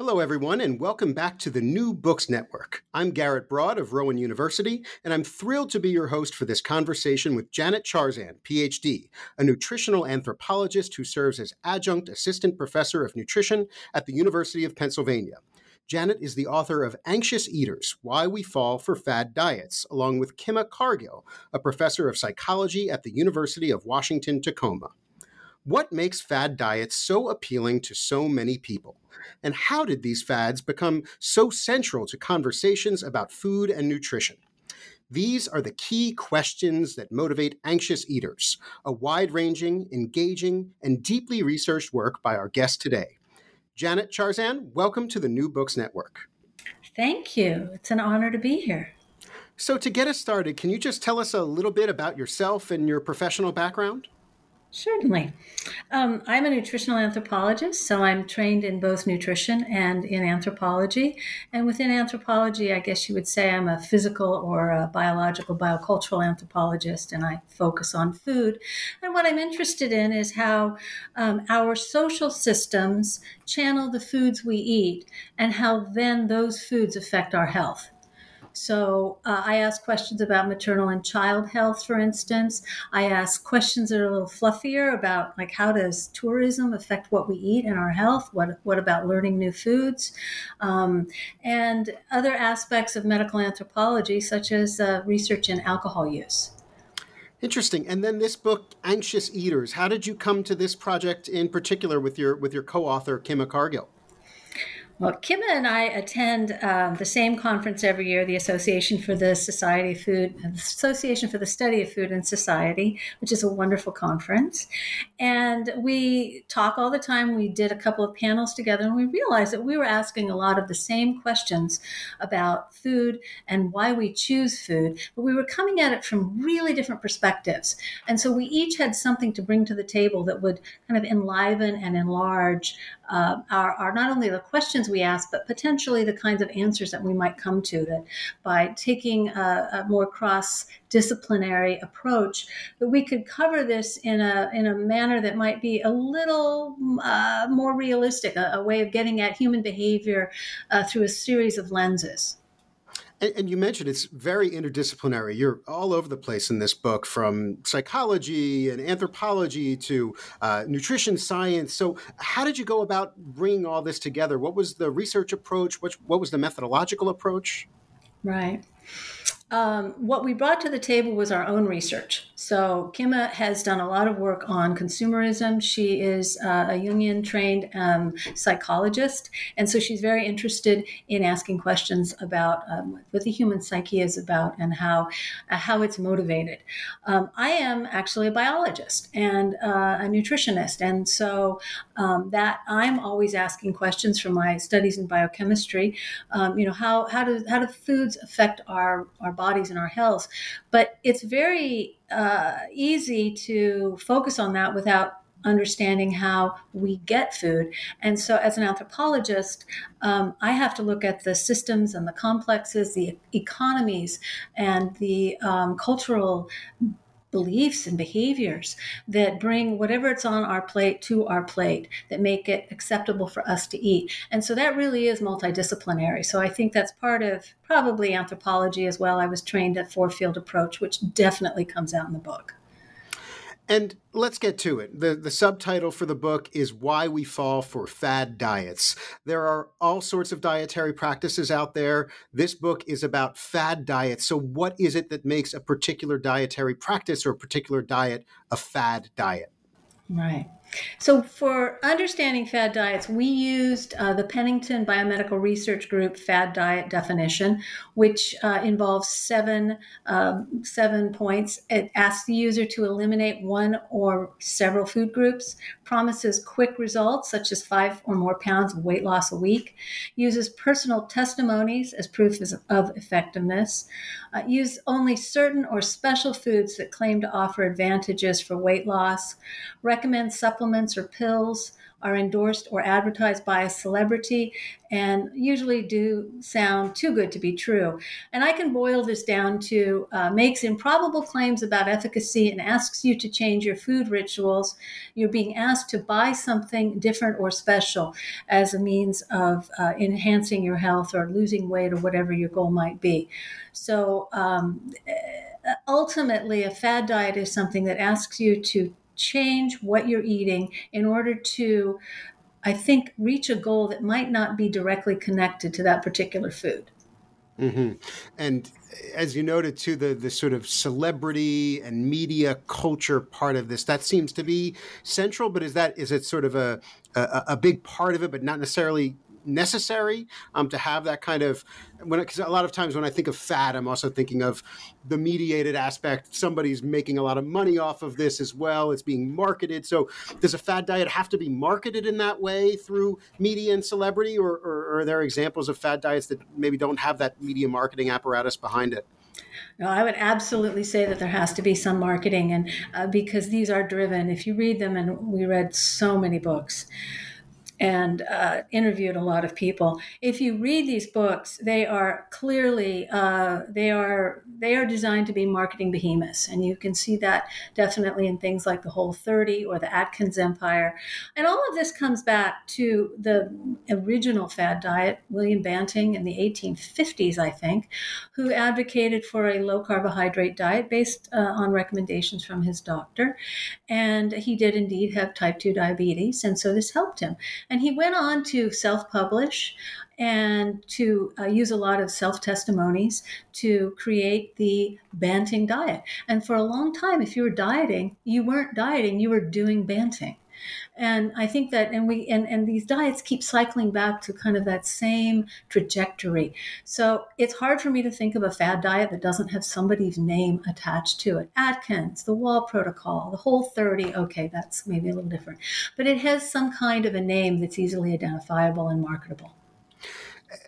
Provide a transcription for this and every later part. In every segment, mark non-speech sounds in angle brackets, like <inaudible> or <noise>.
Hello, everyone, and welcome back to the New Books Network. I'm Garrett Broad of Rowan University, and I'm thrilled to be your host for this conversation with Janet Chrzan, PhD, a nutritional anthropologist who serves as adjunct assistant professor of nutrition at the University of Pennsylvania. Janet is the author of Anxious Eaters Why We Fall for Fad Diets, along with Kima Cargill, a professor of psychology at the University of Washington Tacoma. What makes fad diets so appealing to so many people? And how did these fads become so central to conversations about food and nutrition? These are the key questions that motivate Anxious Eaters, a wide ranging, engaging, and deeply researched work by our guest today. Janet Chrzan, welcome to the New Books Network. Thank you. It's an honor to be here. So, to get us started, can you just tell us a little bit about yourself and your professional background? Certainly. Um, I'm a nutritional anthropologist, so I'm trained in both nutrition and in anthropology. And within anthropology, I guess you would say I'm a physical or a biological, biocultural anthropologist, and I focus on food. And what I'm interested in is how um, our social systems channel the foods we eat and how then those foods affect our health. So uh, I ask questions about maternal and child health, for instance. I ask questions that are a little fluffier about like how does tourism affect what we eat and our health? What what about learning new foods, um, and other aspects of medical anthropology, such as uh, research in alcohol use. Interesting. And then this book, Anxious Eaters. How did you come to this project in particular with your with your co-author Kima Cargill? Well, Kima and I attend um, the same conference every year, the Association for the Society of Food, Association for the Study of Food and Society, which is a wonderful conference. And we talk all the time. We did a couple of panels together, and we realized that we were asking a lot of the same questions about food and why we choose food, but we were coming at it from really different perspectives. And so we each had something to bring to the table that would kind of enliven and enlarge uh, are, are not only the questions we ask, but potentially the kinds of answers that we might come to. That by taking a, a more cross disciplinary approach, that we could cover this in a in a manner that might be a little uh, more realistic, a, a, way of getting at human behavior uh, through a series of lenses. And, and, you mentioned it's very interdisciplinary. You're all over the place in this book, from psychology and anthropology to uh, nutrition science. So, how did you go about bringing all this together? What was the research approach? What, what was the methodological approach? Right. Um, what we brought to the table was our own research. So Kima has done a lot of work on consumerism. She is uh, a Jungian trained um, psychologist, and so she's very interested in asking questions about um, what the human psyche is about and how uh, how it's motivated. Um, I am actually a biologist and uh, a nutritionist, and so um, that I'm always asking questions from my studies in biochemistry. Um, you know how how do how do foods affect our our bodies and our health. But it's very uh, easy to focus on that without understanding how we get food. And so, as an anthropologist, um, I have to look at the systems and the complexes, the economies, and the um, cultural beliefs and behaviors that bring whatever it's on our plate to our plate that make it acceptable for us to eat. And so that really is multidisciplinary. So I think that's part of probably anthropology as well. I was trained at four field approach, which definitely comes out in the book. And let's get to it. The, the subtitle for the book is Why We Fall for Fad Diets. There are all sorts of dietary practices out there. This book is about fad diets. So, what is it that makes a particular dietary practice or a particular diet a fad diet? Right. So, for understanding fad diets, we used uh, the Pennington Biomedical Research Group fad diet definition, which uh, involves seven um, seven points. It asks the user to eliminate one or several food groups, promises quick results, such as five or more pounds of weight loss a week, uses personal testimonies as proof of effectiveness, uh, use only certain or special foods that claim to offer advantages for weight loss, recommend supplements or pills, are endorsed or advertised by a celebrity and usually do sound too good to be true. And I can boil this down to uh, makes improbable claims about efficacy and asks you to change your food rituals. You're being asked to buy something different or special as a means of uh, enhancing your health or losing weight or whatever your goal might be. So, um, ultimately, a fad diet is something that asks you to change what you're eating in order to, I think, reach a goal that might not be directly connected to that particular food. Mm-hmm. And as you noted too, the the sort of celebrity and media culture part of this that seems to be central. But is that is it sort of a a, a big part of it, but not necessarily necessary um, to have that kind of when because a lot of times when I think of fat, I'm also thinking of the mediated aspect. Somebody's making a lot of money off of this as well. It's being marketed. So does a fad diet have to be marketed in that way through media and celebrity, or, or, or are there examples of fad diets that maybe don't have that media marketing apparatus behind it? No, I would absolutely say that there has to be some marketing, and uh, because these are driven. If you read them, and we read so many books and uh, interviewed a lot of people. If you read these books, they are clearly uh, they are they are designed to be marketing behemoths, and you can see that definitely in things like the Whole 30 or the Atkins Empire. And all of this comes back to the original fad diet, William Banting in the 1850s, I think, who advocated for a low carbohydrate diet based uh, on recommendations from his doctor, and he did indeed have type 2 diabetes, and so this helped him. And he went on to self publish and to uh, use a lot of self testimonies to create the Banting diet. And for a long time, if you were dieting, you weren't dieting, you were doing Banting. And I think that, and we, and, and these diets keep cycling back to kind of that same trajectory. So it's hard for me to think of a fad diet that doesn't have somebody's name attached to it. Atkins, the Wahls Protocol, the Whole 30. Okay, that's maybe a little different, but it has some kind of a name that's easily identifiable and marketable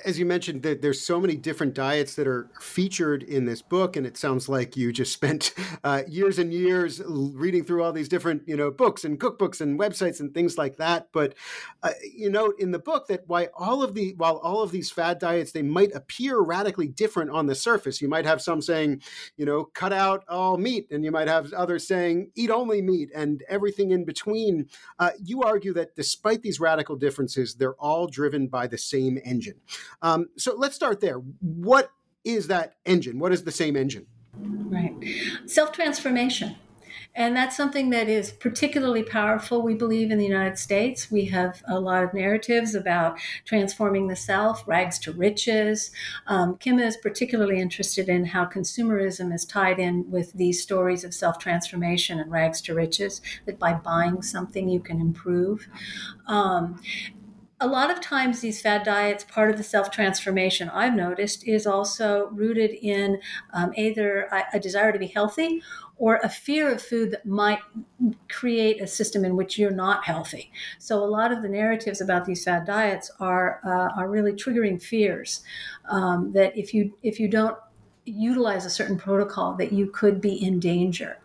as you mentioned, there's so many different diets that are featured in this book, and it sounds like you just <laughs> spent uh, years and years reading through all these different, you know, books and cookbooks and websites and things like that. But uh, you note in the book that why all of the while all of these fad diets they might appear radically different on the surface. You might have some saying, you know, cut out all meat, and you might have others saying eat only meat, and everything in between. Uh, you argue that despite these radical differences, they're all driven by the same engine. Um, so let's start there. What is that engine? What is the same engine? Right. Self transformation. And that's something that is particularly powerful, we believe, in the United States. We have a lot of narratives about transforming the self, rags to riches. Um, Kim is particularly interested in how consumerism is tied in with these stories of self transformation and rags to riches, that by buying something you can improve. Um, a lot of times these fad diets part of the self-transformation i've noticed is also rooted in um, either a, a, desire to be healthy or a fear of food that might create a system in which you're not healthy so a lot of the narratives about these fad diets are uh, are really triggering fears um, that if you if you don't utilize a certain protocol that you could be in danger.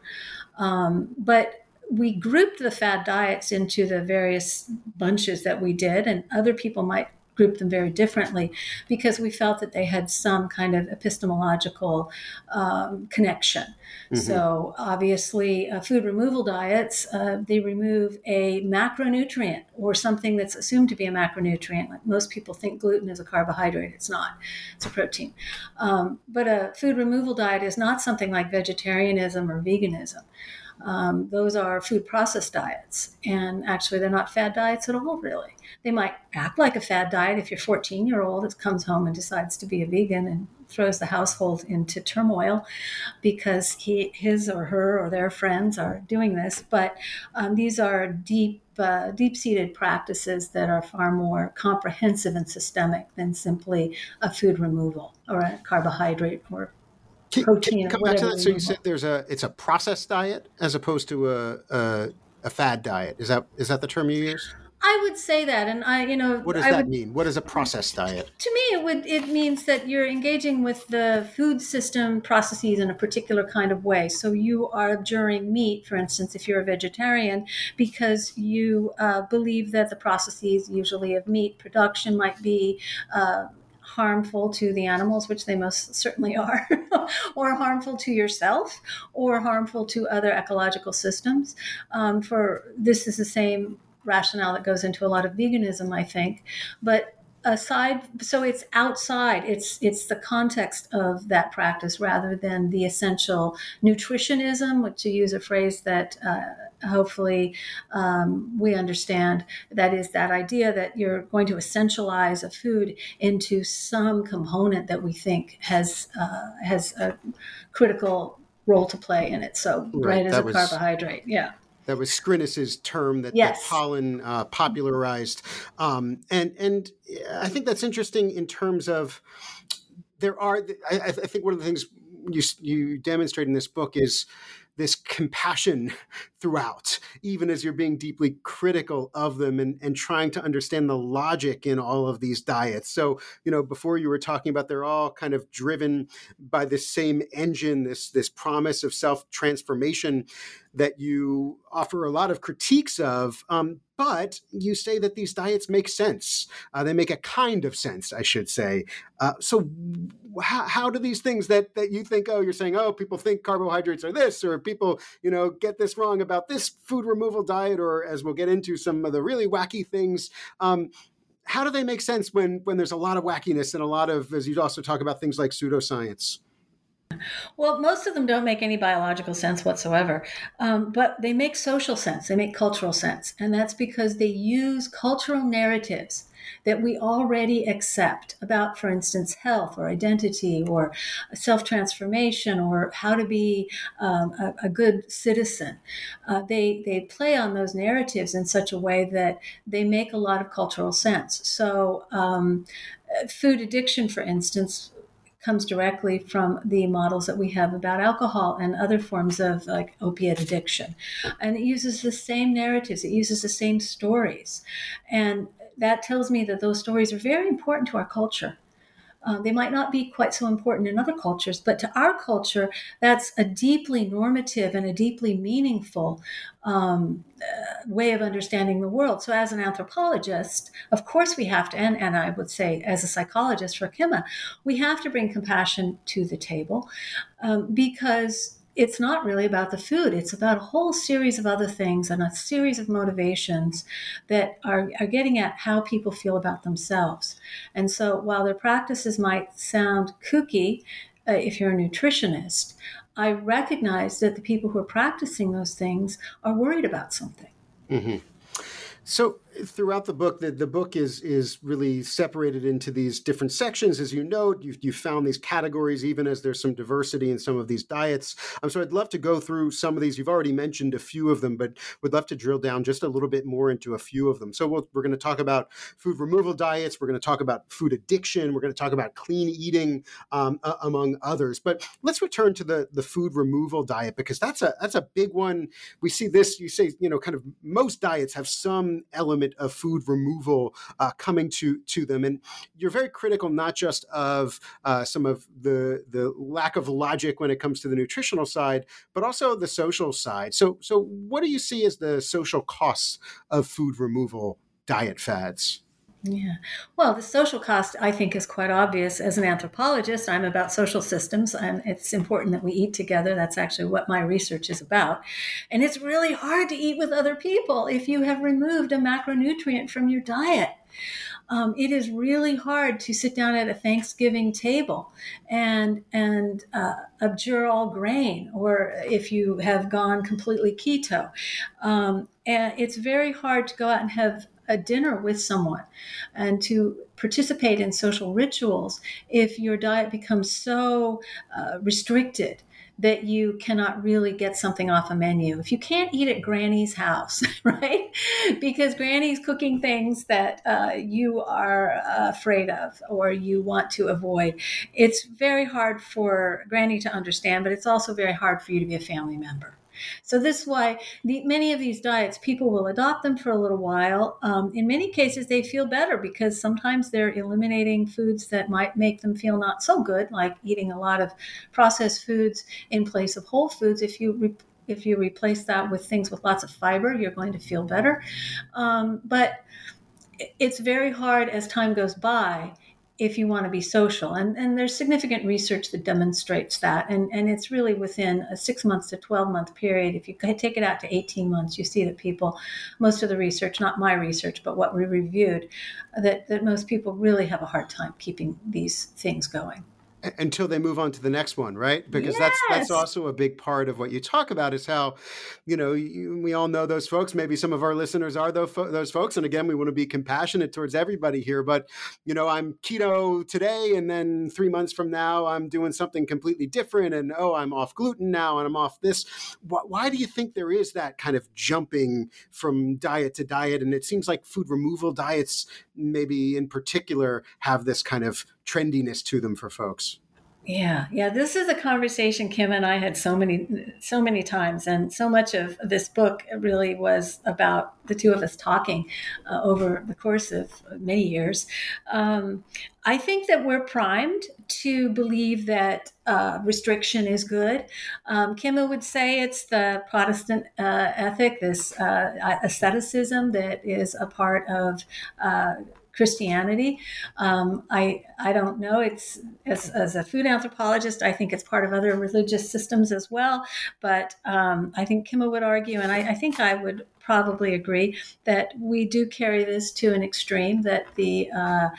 Um, but we grouped the fad diets into the various bunches that we did, and other people might group them very differently because we felt that they had some kind of epistemological um, connection. Mm-hmm. So, obviously, uh, food removal diets, uh, they remove a macronutrient or something that's assumed to be a macronutrient. Like most people think gluten is a carbohydrate, it's not, it's a protein. Um, but a food removal diet is not something like vegetarianism or veganism. Um, those are food processed diets. And actually, they're not fad diets at all, really. They might act like a fad diet if your 14 year old comes home and decides to be a vegan and throws the household into turmoil because he, his or her or their friends are doing this. But um, these are deep uh, deep-seated practices that are far more comprehensive and systemic than simply a food removal or a carbohydrate or can, protein. Can come back to that. So you said there's a it's a processed diet as opposed to a, a, a fad diet. Is that is that the term you use? I would say that, and I, you know, what does I that would, mean? What is a processed diet? To me, it would it means that you're engaging with the food system processes in a particular kind of way. So you are abjuring meat, for instance, if you're a vegetarian, because you uh, believe that the processes, usually of meat production, might be uh, harmful to the animals, which they most certainly are, <laughs> or harmful to yourself, or harmful to other ecological systems. Um, for this is the same rationale that goes into a lot of veganism, I think. But aside so it's outside it's it's the context of that practice rather than the essential nutritionism which to use a phrase that uh, hopefully um, we understand that is that idea that you're going to essentialize a food into some component that we think has uh, has a critical role to play in it. So bread right, is a was... carbohydrate. Yeah that was Scrinis's term that, yes. that Pollan uh, popularized, um, and and I think that's interesting in terms of there are. I, I think one of the things you you demonstrate in this book is this compassion <laughs> throughout, even as you're being deeply critical of them and, and trying to understand the logic in all of these diets. So, you know, before you were talking about they're all kind of driven by this same engine, this this promise of self-transformation that you offer a lot of critiques of. Um, but you say that these diets make sense. Uh, they make a kind of sense, I should say. Uh, so, how, how do these things that that you think, oh, you're saying, oh, people think carbohydrates are this, or people, you know, get this wrong about this food removal diet, or as we'll get into some of the really wacky things. Um, how do they make sense when when there's a lot of wackiness and a lot of, as you also talk about things like pseudoscience? Well, most of them don't make any biological sense whatsoever, um, but they make social sense. They make cultural sense. And that's because they use cultural narratives that we already accept about, for instance, health or identity or self transformation or how to be um, a, a, good citizen. Uh, they, they play on those narratives in such a way that they make a lot of cultural sense. So, um, food addiction, for instance, comes directly from the models that we have about alcohol and other forms of like opiate addiction. And it uses the same narratives, it uses the same stories. And that tells me that those stories are very important to our culture. Uh, they might not be quite so important in other cultures, but to our culture, that's a deeply normative and a deeply meaningful um, uh, way of understanding the world. So, as an anthropologist, of course, we have to, and, and I would say as a psychologist for Kima, we have to bring compassion to the table um, because it's not really about the food. It's about a whole series of other things and a series of motivations that are, are getting at how people feel about themselves. And so while their practices might sound kooky uh, if you're a nutritionist, I recognize that the people who are practicing those things are worried about something. Mm-hmm. So throughout the book, the, the book is is really separated into these different sections. As you note, you've, you found these categories, even as there's some diversity in some of these diets. Um, so I'd love to go through some of these. You've already mentioned a few of them, but would love to drill down just a little bit more into a few of them. So we we are going to talk about food removal diets. We're going to talk about food addiction. We're going to talk about clean eating, um, uh, among others. But let's return to the the food removal diet because that's a that's a big one. We see this. You say you know kind of most diets have some element of food removal uh, coming to to them. And you're very critical not just of uh, some of the the lack of logic when it comes to the nutritional side, but also the social side. So so what do you see as the social costs of food removal diet fads? Yeah. Well, the social cost, I think, is quite obvious. As an anthropologist, I'm about social systems, and it's important that we eat together. That's actually what my research is about. And it's really hard to eat with other people if you have removed a macronutrient from your diet. Um, it is really hard to sit down at a Thanksgiving table and and uh, abjure all grain, or if you have gone completely keto. Um, and it's very hard to go out and have a dinner with someone and to participate in social rituals if your diet becomes so uh, restricted that you cannot really get something off a menu. If you can't eat at Granny's house, <laughs> right? because Granny's cooking things that uh, you are uh, afraid of or you want to avoid, it's very hard for Granny to understand, but it's also very hard for you to be a family member. So this is why the, many of these diets, people will adopt them for a little while. Um, in many cases, they feel better because sometimes they're eliminating foods that might make them feel not so good, like eating a lot of processed foods in place of whole foods. If you re- if you replace that with things with lots of fiber, you're going to feel better. Um, but it's very hard as time goes by if you want to be social. And, and there's significant research that demonstrates that. And, and it's really within a six months to 12 month period. If you take it out to 18 months, you see that people, most of the research, not my research, but what we reviewed, that, that most people really have a hard time keeping these things going until they move on to the next one right? Because yes. that's that's also a big part of what you talk about is how you know you, we all know those folks. Maybe some of our listeners are those, those folks. And again we want to be compassionate towards everybody here. But you know i'm keto today and then three months from now i'm doing something completely different. And oh i'm off gluten now and i'm off this. Why, why do you think there is that kind of jumping from diet to diet? And it seems like food removal diets maybe in particular have this kind of trendiness to them for folks. Yeah, yeah. This is a conversation Kim and I had so many, so many times, and so much of this book really was about the two of us talking uh, over the course of many years. Um, I think that we're primed to believe that uh, restriction is good. Um, Kima would say it's the Protestant uh, ethic, this uh, asceticism that is a part of uh, Christianity. Um, I I don't know. It's as, as, a food anthropologist, I think it's part of other religious systems as well. But um, I think Kima would argue, and I, I think I would probably agree that we do carry this to an extreme that the uh,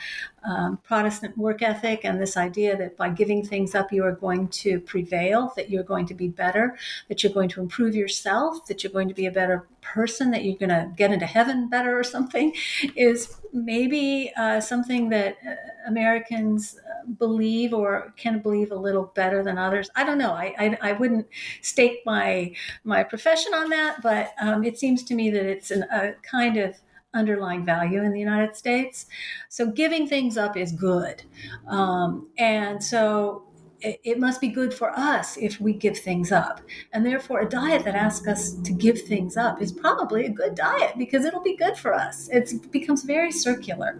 um, Protestant work ethic and this idea that by giving things up, you are going to prevail, that you're going to be better, that you're going to improve yourself, that you're going to be a better person, that you're going to get into heaven better or something, is maybe uh, something that uh, Americans uh, believe or can believe a little better than others. I don't know. I, I, I wouldn't stake my my profession on that, but um, it seems to me that it's an, a kind of underlying value in the United States. So giving things up is good. Um, and so it, must be good for us if we give things up. And therefore, a diet that asks us to give things up is probably a good diet because it'll be good for us. It becomes very circular.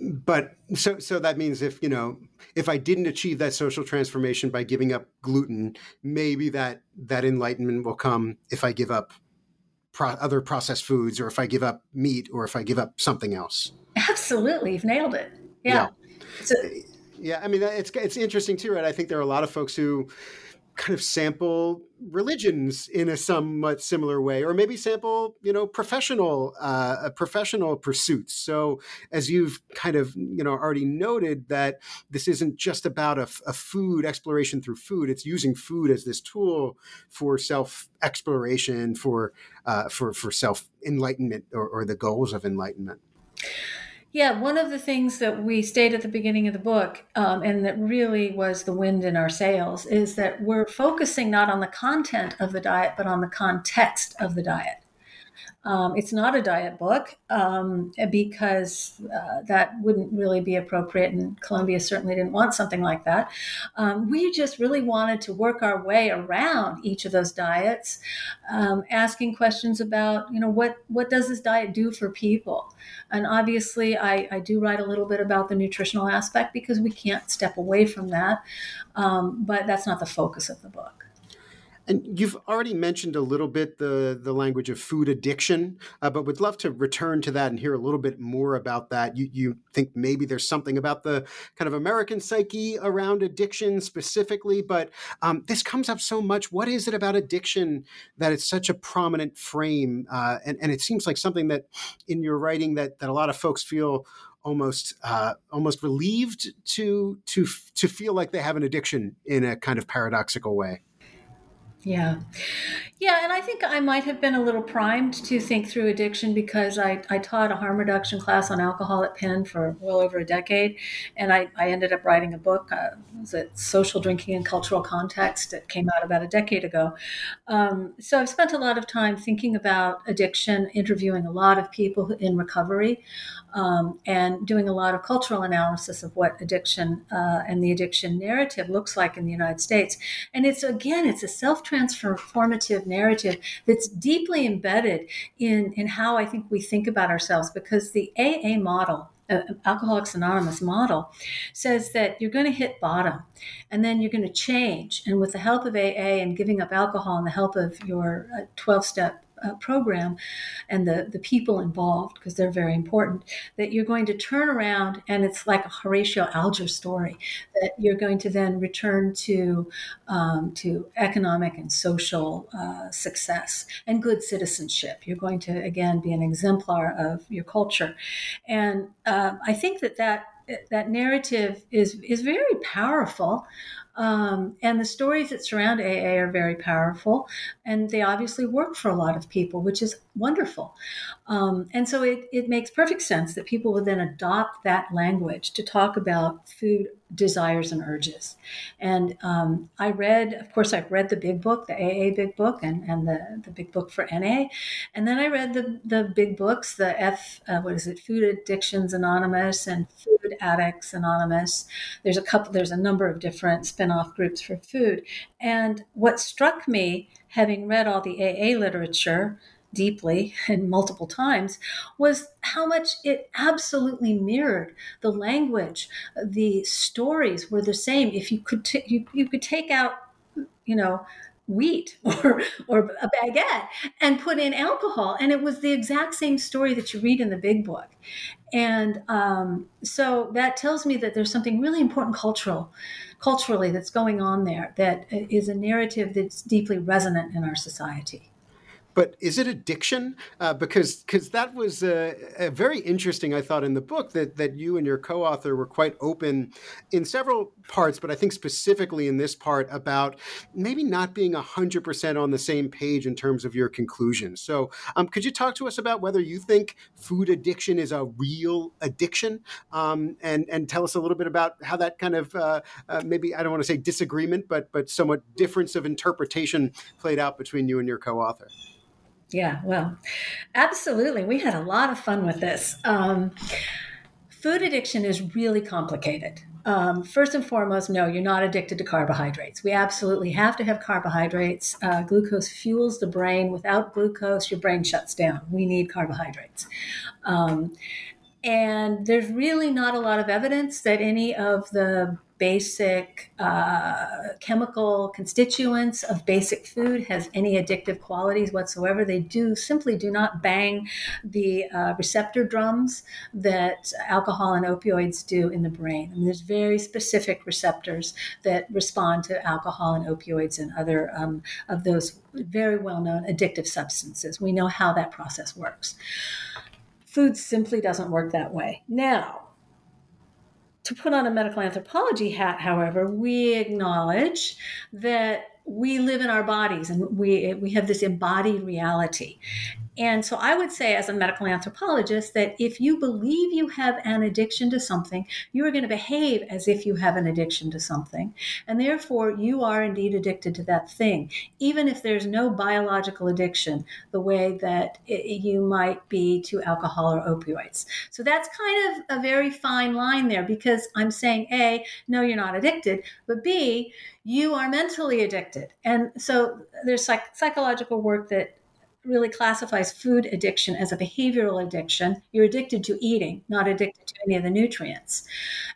But so so that means if you know if I didn't achieve that social transformation by giving up gluten, maybe that that enlightenment will come if I give up pro- other processed foods or if I give up meat or if I give up something else. Absolutely, you've nailed it. Yeah. Yeah, so, yeah I mean it's it's interesting too, right? I think there are a lot of folks who kind of sample religions in a somewhat similar way or maybe sample you know professional uh, professional pursuits. So as you've kind of you know already noted that this isn't just about a, a food exploration through food. It's using food as this tool for self exploration for uh, for for self enlightenment or, or the goals of enlightenment yeah, one of the things that we state at the beginning of the book, um, and that really was the wind in our sails, is that we're focusing not on the content of the diet, but on the context of the diet. Um, it's not a diet book um, because uh, that wouldn't really be appropriate, and Columbia certainly didn't want something like that. Um, we just really wanted to work our way around each of those diets, um, asking questions about, you know, what what does this diet do for people? And obviously, I, I do write a little bit about the nutritional aspect because we can't step away from that, um, but that's not the focus of the book. And you've already mentioned a little bit the the language of food addiction, uh, but would love to return to that and hear a little bit more about that. You you think maybe there's something about the kind of American psyche around addiction specifically, but um, this comes up so much. What is it about addiction that it's such a prominent frame? Uh, and and it seems like something that in your writing that that a lot of folks feel almost uh, almost relieved to to to feel like they have an addiction in a kind of paradoxical way. Yeah. Yeah, and I think I might have been a little primed to think through addiction because I, I taught a harm reduction class on alcohol at Penn for well over a decade. And I, I ended up writing a book, uh, was it Social Drinking and Cultural Context? It came out about a decade ago. Um, so I've spent a lot of time thinking about addiction, interviewing a lot of people in recovery um, and doing a lot of cultural analysis of what addiction uh, and the addiction narrative looks like in the United States. And it's again, it's a self transformative narrative that's deeply embedded in in how I think we think about ourselves because the AA model uh, Alcoholics Anonymous model says that you're going to hit bottom and then you're going to change. And with the help of AA and giving up alcohol and the help of your 12 uh, step uh, program and the, the people involved, because they're very important, that you're going to turn around and it's like a Horatio Alger story, that you're going to then return to, um, to economic and social uh, success and good citizenship. You're going to, again, be an exemplar of your culture. And uh, I think that that that narrative is is very powerful um, and the stories that surround AA are very powerful, and they obviously work for a lot of people, which is wonderful. Um, and so it, it makes perfect sense that people would then adopt that language to talk about food desires and urges. And um, I read, of course, I've read the big book, the AA big book, and, and the, the big book for NA. And then I read the, the big books, the F, uh, what is it, Food Addictions Anonymous and Food Addicts Anonymous. There's a couple, there's a number of different off groups for food. And what struck me, having read all the AA literature, deeply <laughs> and multiple times was how much it absolutely mirrored the language. The stories were the same. If you could t- you, you could take out you know wheat <laughs> or or a baguette and put in alcohol and it was the exact same story that you read in the big book. And um, so that tells me that there's something really important cultural culturally that's going on there that is a narrative that's deeply resonant in our society but is it addiction? Uh, because because that was uh, very interesting. I thought in the book that that you and your co-author were quite open in several parts, but I think specifically in this part about maybe not being hundred percent on the same page in terms of your conclusions. So, um, could you talk to us about whether you think food addiction is a real addiction, um, and and tell us a little bit about how that kind of uh, uh maybe I don't want to say disagreement, but but somewhat difference of interpretation played out between you and your co-author. Yeah, well, absolutely. We had a lot of fun with this. Um, food addiction is really complicated. Um, first and foremost, no, you're not addicted to carbohydrates. We absolutely have to have carbohydrates. Uh, glucose fuels the brain. Without glucose, your brain shuts down. We need carbohydrates. Um, and there's really not a lot of evidence that any of the basic uh, chemical constituents of basic food has any addictive qualities whatsoever. They do simply do not bang the uh, receptor drums that alcohol and opioids do in the brain. Mean, there's very specific receptors that respond to alcohol and opioids and other um, of those very well known addictive substances. We know how that process works. Food simply doesn't work that way. Now, to put on a medical anthropology hat, however, we acknowledge that we live in our bodies and we we have this embodied reality and so I would say, as a medical anthropologist, that if you believe you have an addiction to something, you are going to behave as if you have an addiction to something. And therefore, you are indeed addicted to that thing, even if there's no biological addiction, the way that it, you might be to alcohol or opioids. So that's kind of a very fine line there because I'm saying, A, no, you're not addicted, but B, you are mentally addicted. And so there's psych- psychological work that really classifies food addiction as a behavioral addiction. You're addicted to eating, not addicted to any of the nutrients.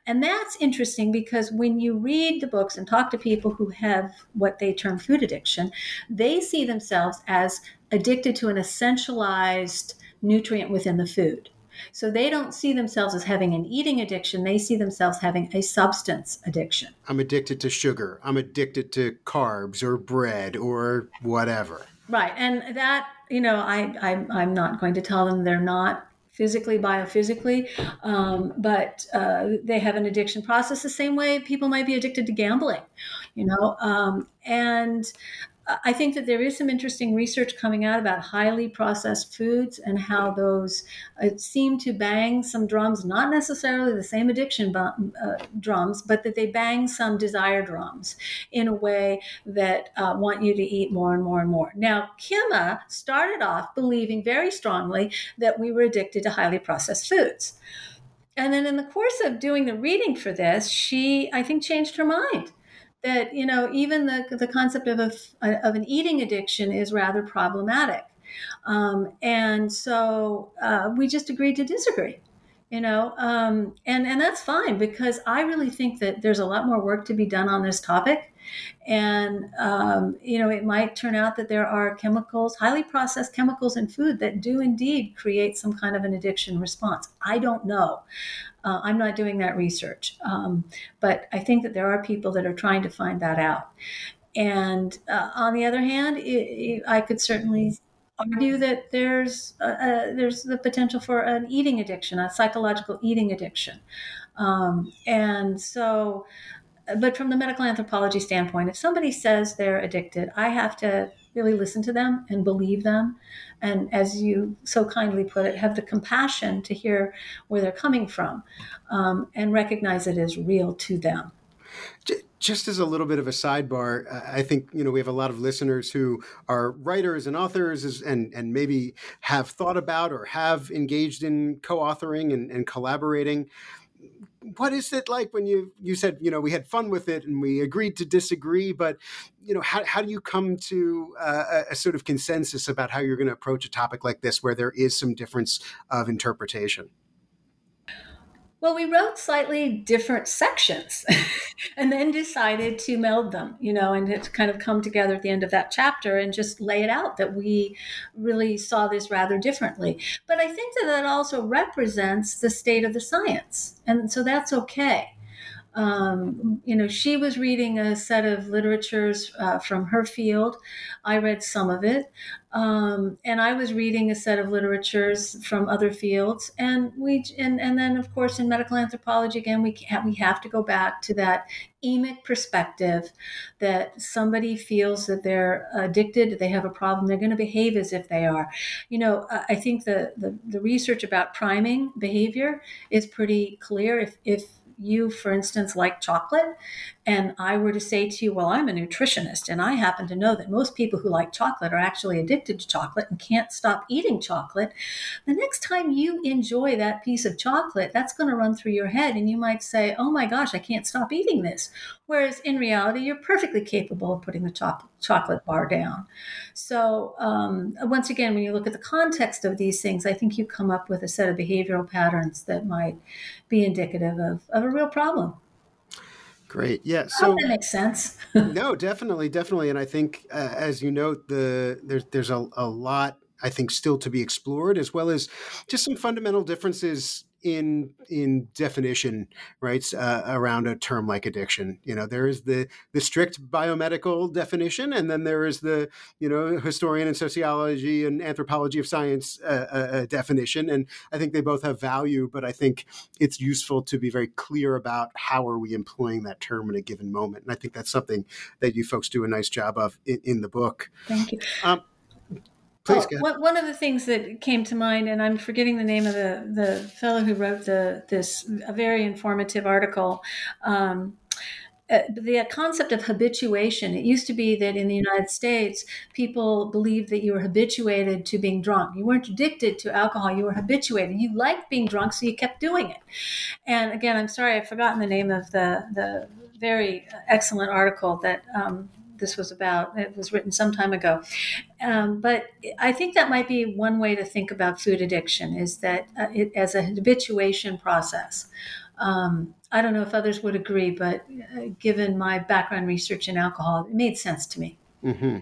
And that's interesting because when you read the books and talk to people who have what they term food addiction, they see themselves as addicted to an essentialized nutrient within the food. So they don't see themselves as having an eating addiction. They see themselves having a substance addiction. I'm addicted to sugar. I'm addicted to carbs or bread or whatever. Right. And that you know, I, I I'm not going to tell them they're not physically, biophysically, um, but uh, they have an addiction process the same way people might be addicted to gambling, you know. Um, and I think that there is some interesting research coming out about highly processed foods and how those uh, seem to bang some drums, not necessarily the same addiction uh, drums, but that they bang some desire drums in a way that uh, want you to eat more and more and more. Now, Kima started off believing very strongly that we were addicted to highly processed foods. And then in the course of doing the reading for this, she, I think, changed her mind that you know even the the concept of a, of an eating addiction is rather problematic, um, and so uh, we just agreed to disagree. You know, um, and and that's fine because I really think that there's a lot more work to be done on this topic, and um, you know it might turn out that there are chemicals, highly processed chemicals in food that do indeed create some kind of an addiction response. I don't know. Uh, I'm not doing that research, um, but I think that there are people that are trying to find that out. And uh, on the other hand, it, it, I could certainly argue that there's uh, uh, there's the potential for an eating addiction, a psychological eating addiction, um, and so. But from the medical anthropology standpoint, if somebody says they're addicted, I have to really listen to them and believe them. And as you so kindly put it, have the compassion to hear where they're coming from um, and recognize it as real to them. Just as a little bit of a sidebar, I think you know we have a lot of listeners who are writers and authors, and and maybe have thought about or have engaged in co-authoring and, and collaborating what is it like when you you said you know we had fun with it and we agreed to disagree but you know how, how do you come to uh, a, a sort of consensus about how you're going to approach a topic like this where there is some difference of interpretation well, we wrote slightly different sections <laughs> and then decided to meld them, you know, and to kind of come together at the end of that chapter and just lay it out that we really saw this rather differently. But I think that that also represents the state of the science. And so that's okay um, you know, she was reading a set of literatures uh, from her field. I read some of it. Um, and I was reading a set of literatures from other fields. And we, and, and then of course in medical anthropology, again, we have, we have to go back to that emic perspective that somebody feels that they're addicted, they have a problem, they're going to behave as if they are. You know, I think the, the, the research about priming behavior is pretty clear. If, if you, for instance, like chocolate, and I were to say to you, Well, I'm a nutritionist, and I happen to know that most people who like chocolate are actually addicted to chocolate and can't stop eating chocolate, the next time you enjoy that piece of chocolate, that's going to run through your head, and you might say, Oh my gosh, I can't stop eating this. Whereas in reality, you're perfectly capable of putting the cho- chocolate bar down. So, um, once again, when you look at the context of these things, I think you come up with a set of behavioral patterns that might be indicative of, of a real problem. Great. Yeah. So that makes sense. no, definitely, definitely, and I think, uh, as you note, the there's there's a, a lot I think still to be explored, as well as just some fundamental differences in in definition, right, uh, around a term like addiction. You know, there is the the strict biomedical definition, and then there is the you know historian and sociology and anthropology of science uh, uh, uh, definition. And I think they both have value, but I think it's useful to be very clear about how are we employing that term in a given moment. And I think that's something that you folks do a nice job of in, in the book. Thank you. Um, Please, oh, one of the things that came to mind, and I'm forgetting the name of the, the fellow who wrote the this a very informative article. Um, uh, the concept of habituation. It used to be that in the United States, people believed that you were habituated to being drunk. You weren't addicted to alcohol, you were habituated. You liked being drunk, so you kept doing it. And again, I'm sorry, I've forgotten the name of the, the very excellent article that um, this was about. It was written some time ago. Um, but I think that might be one way to think about food addiction is that uh, it, as a habituation process. Um, I don't know if others would agree, but uh, given my background research in alcohol, it made sense to me. Mm-hmm.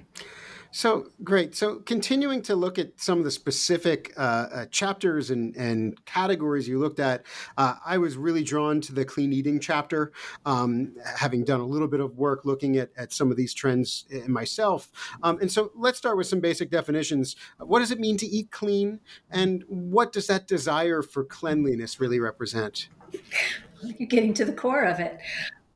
So great. So continuing to look at some of the specific uh, uh, chapters and, and categories you looked at, uh, I was really drawn to the clean eating chapter, um, having done a little bit of work looking at, at some of these trends myself. Um, and so let's start with some basic definitions. What does it mean to eat clean? And what does that desire for cleanliness really represent? You're getting to the core of it.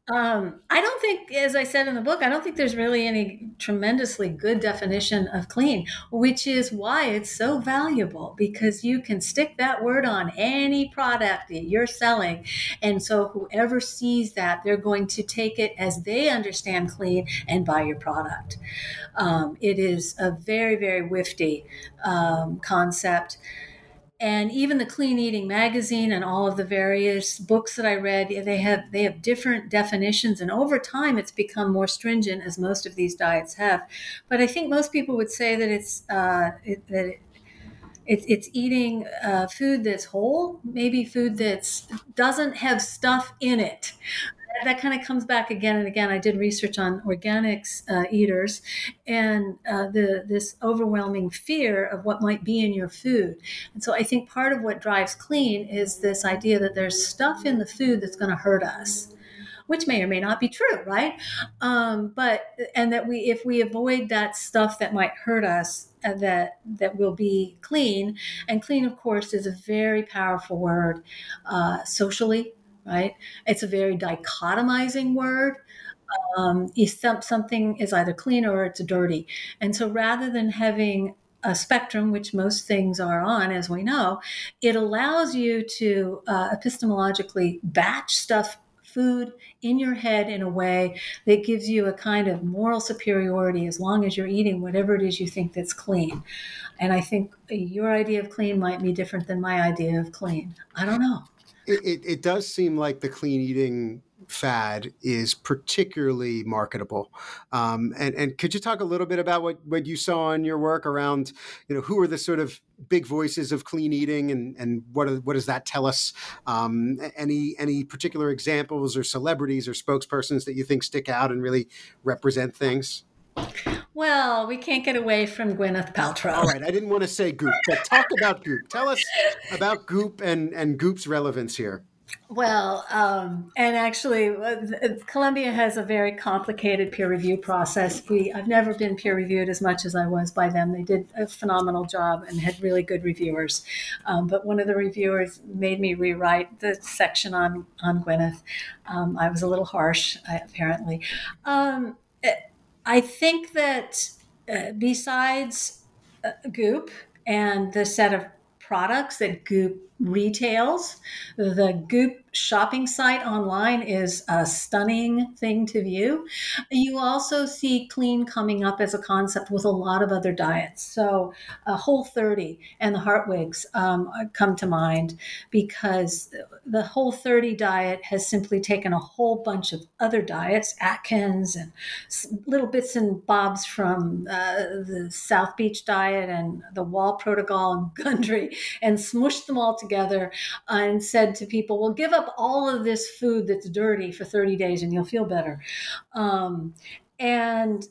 Um, I don't think, as I said in the book, I don't think there's really any tremendously good definition of clean, which is why it's so valuable because you can stick that word on any product that you're selling. And so whoever sees that, they're going to take it as they understand clean and buy your product. Um, it is a very, very wifty um, concept and even the clean eating magazine and all of the various books that i read they have they have different definitions. And over time it's become more stringent as most of these diets have. But i think most people would say that it's uh, it, that it, it's, it's eating uh, food that's whole, maybe food that doesn't have stuff in it that kind of comes back again and again. I did research on organics uh, eaters and uh, the this overwhelming fear of what might be in your food. And so I think part of what drives clean is this idea that there's stuff in the food that's going to hurt us which may or may not be true, right? Um, but and that we, if we avoid that stuff that might hurt us, uh, that that will be clean. And clean, of course, is a very powerful word uh, socially right? It's a very dichotomizing word. Um, something is either clean or it's dirty. And so rather than having a spectrum, which most things are on, as we know, it allows you to uh, epistemologically batch stuff food in your head in a way that gives you a kind of moral superiority as long as you're eating whatever it is you think that's clean. And I think your idea of clean might be different than my idea of clean. I don't know. It, it, it, does seem like the clean eating fad is particularly marketable. Um, and, and could you talk a little bit about what, what you saw in your work around, you know, who are the sort of big voices of clean eating and, and what, are, what does that tell us? Um, any, any particular examples or celebrities or spokespersons that you think stick out and really represent things? Well, we can't get away from Gwyneth Paltrow. All right, I didn't want to say Goop, but talk about Goop. Tell us about Goop and, and Goop's relevance here. Well, um, and actually, uh, Columbia has a very complicated peer review process. We, I've never been peer reviewed as much as I was by them. They did a phenomenal job and had really good reviewers. Um, but one of the reviewers made me rewrite the section on on Gwyneth. Um, I was a little harsh, apparently. I think that uh, besides uh, Goop and the set of products that Goop retails, the Goop shopping site online is a stunning thing to view. You also see clean coming up as a concept with a lot of other diets. So, uh, Whole 30 and the Hartwigs um, come to mind because the Whole 30 diet has simply taken a whole bunch of other diets, Atkins and little bits and bobs from uh, the South Beach diet and the Wahls Protocol and Gundry, and smushed them all together and said to people, well, give up up all of this food that's dirty for 30 days and you'll feel better. Um, and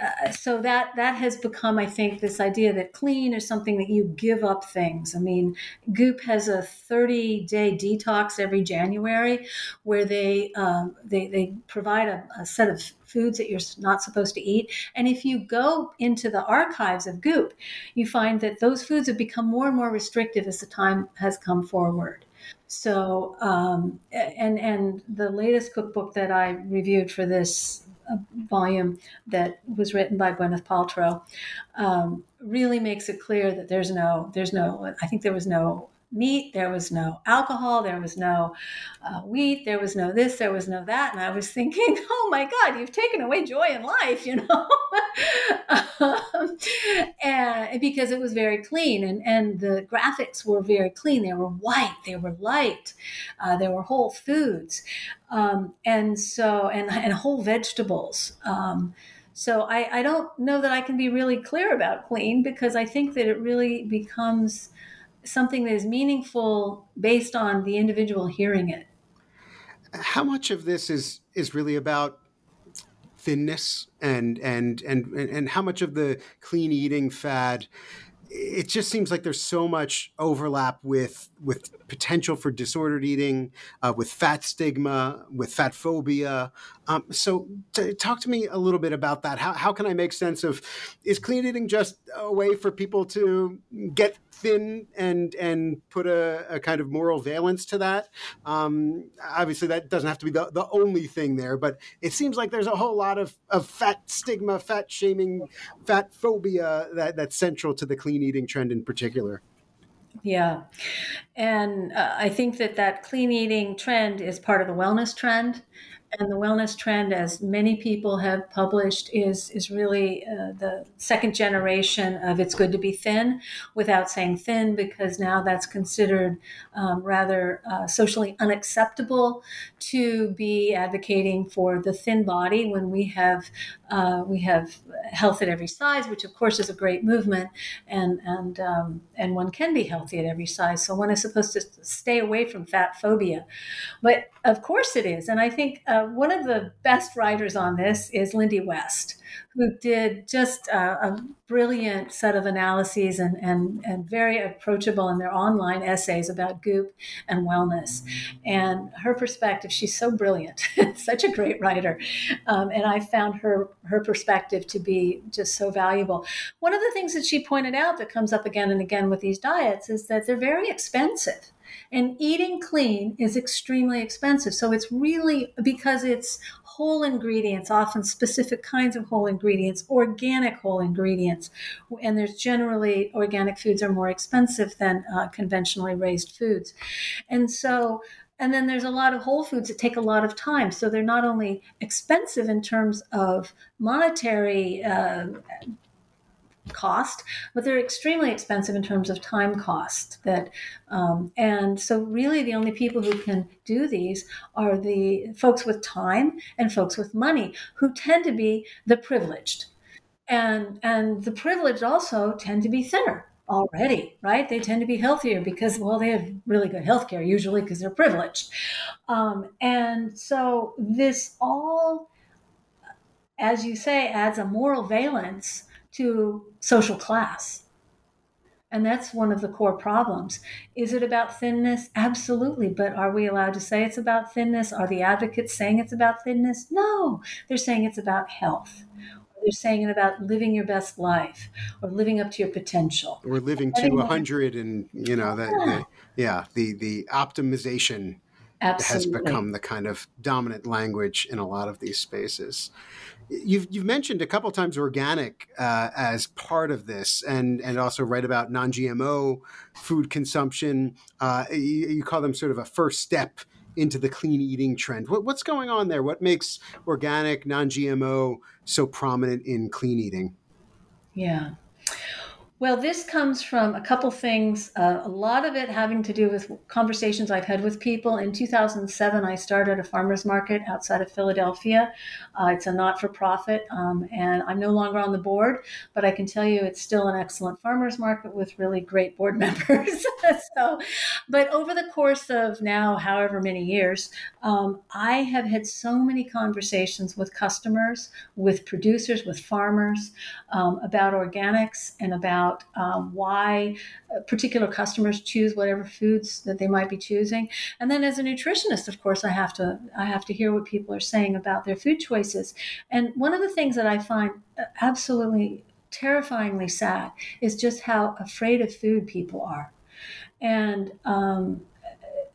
uh, so that that has become, I think, this idea that clean is something that you give up things. I mean, Goop has a 30 day detox every January, where they um, they they provide a, a set of foods that you're not supposed to eat. And if you go into the archives of Goop, you find that those foods have become more and more restrictive as the time has come forward. So, um, and and the latest cookbook that I reviewed for this uh, volume that was written by Gwyneth Paltrow um, really makes it clear that there's no there's no I think there was no meat, there was no alcohol, there was no uh, wheat, there was no this, there was no that. And I was <laughs> thinking, oh my God, you've taken away joy in life, you know? <laughs> um, and because it was very clean and, and the graphics were very clean. They were white, they were light, uh, they were whole foods. Um, and so, and, and whole vegetables. Um, so I, I don't know that I can be really clear about clean because I think that it really becomes something that is meaningful based on the individual hearing it. How much of this is is really about thinness and and and and how much of the clean eating fad it just seems like there's so much overlap with with potential for disordered eating, uh, with fat stigma, with fat phobia. Um, so, to, talk to me a little bit about that. How how can I make sense of is clean eating just a way for people to get thin and and put a, a kind of moral valence to that? Um, obviously, that doesn't have to be the, the only thing there, but it seems like there's a whole lot of, of fat stigma, fat shaming, fat phobia that, that's central to the clean eating trend in particular. Yeah. And uh, I think that that clean eating trend is part of the wellness trend. And the wellness trend, as many people have published, is is really uh, the second generation of it's good to be thin, without saying thin, because now that's considered um, rather uh, socially unacceptable to be advocating for the thin body when we have uh, we have health at every size, which of course is a great movement, and and um, and one can be healthy at every size. So one is supposed to stay away from fat phobia, but of course it is. And I think uh, one of the best writers on this is Lindy West, who did just a, a brilliant set of analyses and, and, and very approachable in their online essays about goop and wellness. And her perspective, she's so brilliant, <laughs> such a great writer. Um, and I found her, her perspective to be just so valuable. One of the things that she pointed out that comes up again and again with these diets is that they're very expensive. And eating clean is extremely expensive. So it's really because it's whole ingredients, often specific kinds of whole ingredients, organic whole ingredients. And there's generally organic foods are more expensive than uh, conventionally raised foods. And so and then there's a lot of whole foods that take a lot of time. So they're not only expensive in terms of monetary uh, cost, but they're extremely expensive in terms of time cost. That um, and so really the only people who can do these are the folks with time and folks with money, who tend to be the privileged, and and the privileged also tend to be thinner already, right? They tend to be healthier because, well, they have really good health care usually because they're privileged. Um, and so this all, as you say, adds a moral valence to social class. And that's one of the core problems. Is it about thinness? Absolutely. But are we allowed to say it's about thinness? Are the advocates saying it's about thinness? No, they're saying it's about health. They're saying it about living your best life or living up to your potential. Or living to 100 and, you know, that, yeah. The, yeah, the, the optimization Absolutely. has become the kind of dominant language in a lot of these spaces. You've you've mentioned a couple times organic uh, as part of this, and and also write about non-GMO food consumption. Uh, you, you, call them sort of a first step into the clean eating trend. What, what's going on there? What makes organic, non-GMO so prominent in clean eating? Yeah. Well, this comes from a couple things. Uh, a lot of it having to do with conversations I've had with people. In 2007, I started a farmers market outside of Philadelphia. Uh, it's a not for profit, um, and I'm no longer on the board, but I can tell you it's still an excellent farmers market with really great board <laughs> members. <laughs> so, but over the course of now, however many years, um, I have had so many conversations with customers, with producers, with farmers um, about organics and about um, why uh, particular customers choose whatever foods that they might be choosing. And then as a nutritionist, of course, I have to I have to hear what people are saying about their food choices. And one of the things that I find uh, absolutely terrifyingly sad is just how afraid of food people are, and um,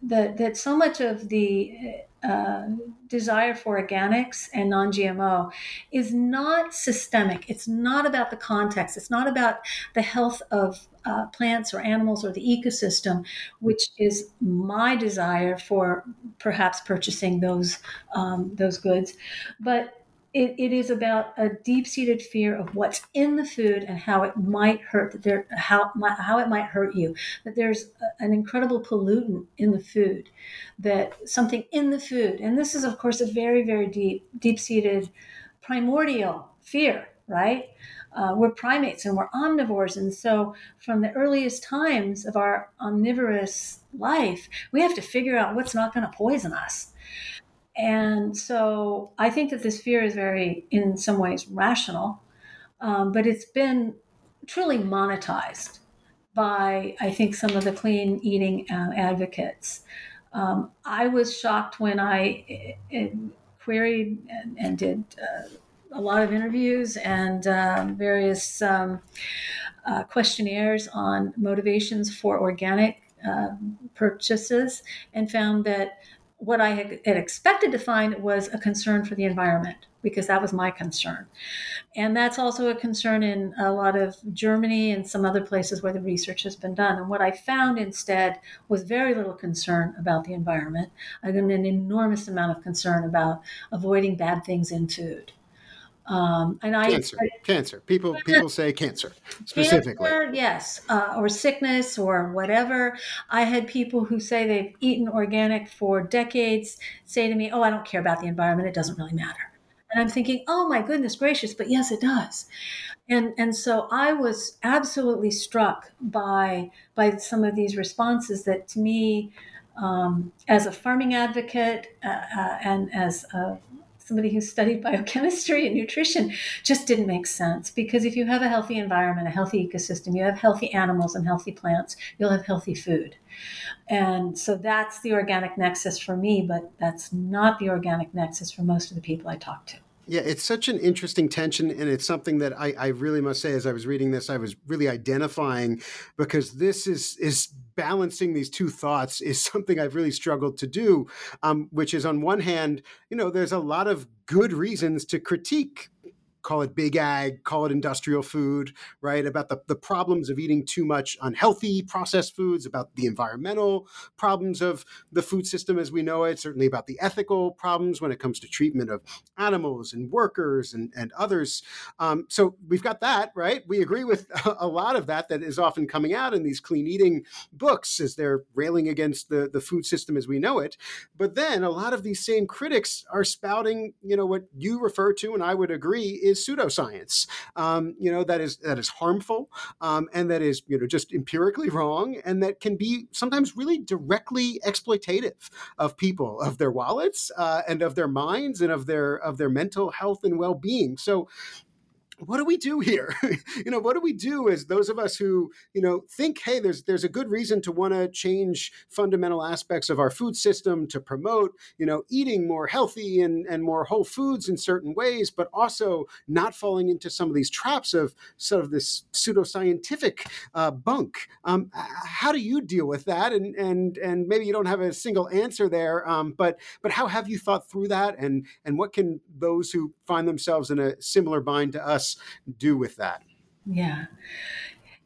that that so much of the uh, desire for organics and non GMO is not systemic. It's not about the context. It's not about the health of uh, plants or animals or the ecosystem, which is my desire for perhaps purchasing those um, those goods. But it, it is about a deep-seated fear of what's in the food and how it might hurt there how how it might hurt you. That there's an incredible pollutant in the food that something in the food and this is of course a very very deep deep-seated primordial fear right? Uh, we're primates and we're omnivores and so from the earliest times of our omnivorous life we have to figure out what's not going to poison us and so I think that this fear is very, in some ways, rational, um, but it's been truly monetized by, I think, some of the clean eating uh, advocates. Um, I was shocked when I uh, queried and, and did uh, a lot of interviews and um, various um, uh, questionnaires on motivations for organic uh, purchases and found that what I had, expected to find was a concern for the environment because that was my concern. And that's also a concern in a lot of Germany and some other places where the research has been done. And what I found instead was very little concern about the environment, and an enormous amount of concern about avoiding bad things in food. Um, and I cancer, I, cancer. People people say cancer specifically. Cancer, yes, uh, or sickness or whatever. I had people who say they've eaten organic for decades say to me, "Oh, I don't care about the environment. It doesn't really matter." And I'm thinking, "Oh my goodness gracious!" But yes, it does. And and so I was absolutely struck by by some of these responses that to me. Um, as a farming advocate uh, uh, and as a somebody who studied biochemistry and nutrition just didn't make sense because if you have a healthy environment, a healthy ecosystem, you have healthy animals and healthy plants, you'll have healthy food. And so that's the organic nexus for me, but that's not the organic nexus for most of the people I talk to. Yeah, it's such an interesting tension, and it's something that I, I, really must say. As I was reading this, I was really identifying because this is is balancing these two thoughts is <laughs> something I've really struggled to do. Um, which is, on one hand, you know, there's a lot of good reasons to critique call it big ag, call it industrial food, right? About the, the problems of eating too much unhealthy processed foods, about the environmental problems of the food system as we know it, certainly about the ethical problems when it comes to treatment of animals and workers and, and others. Um, so we've got that, right? We agree with <laughs> a lot of that that is often coming out in these clean eating books as they're railing against the, the food system as we know it. But then a lot of these same critics are spouting, you know, what you refer to, and I would agree, is is pseudoscience. Um, you know that is that is harmful um, and that is you know just empirically wrong and that can be sometimes really directly exploitative of people, of their wallets uh, and of their minds and of their of their mental health and well being. So what do we do here? <laughs> you know, what do we do as those of us who, you know, think, hey, there's there's a good reason to want to change fundamental aspects of our food system to promote, you know, eating more healthy and, and more whole foods in certain ways, but also not falling into some of these traps of sort of this pseudoscientific uh, bunk. Um, how do you deal with that? And and and maybe you don't have a single answer there, um, but but how have you thought through that? And and what can those who find themselves in a similar bind to us do with that? Yeah.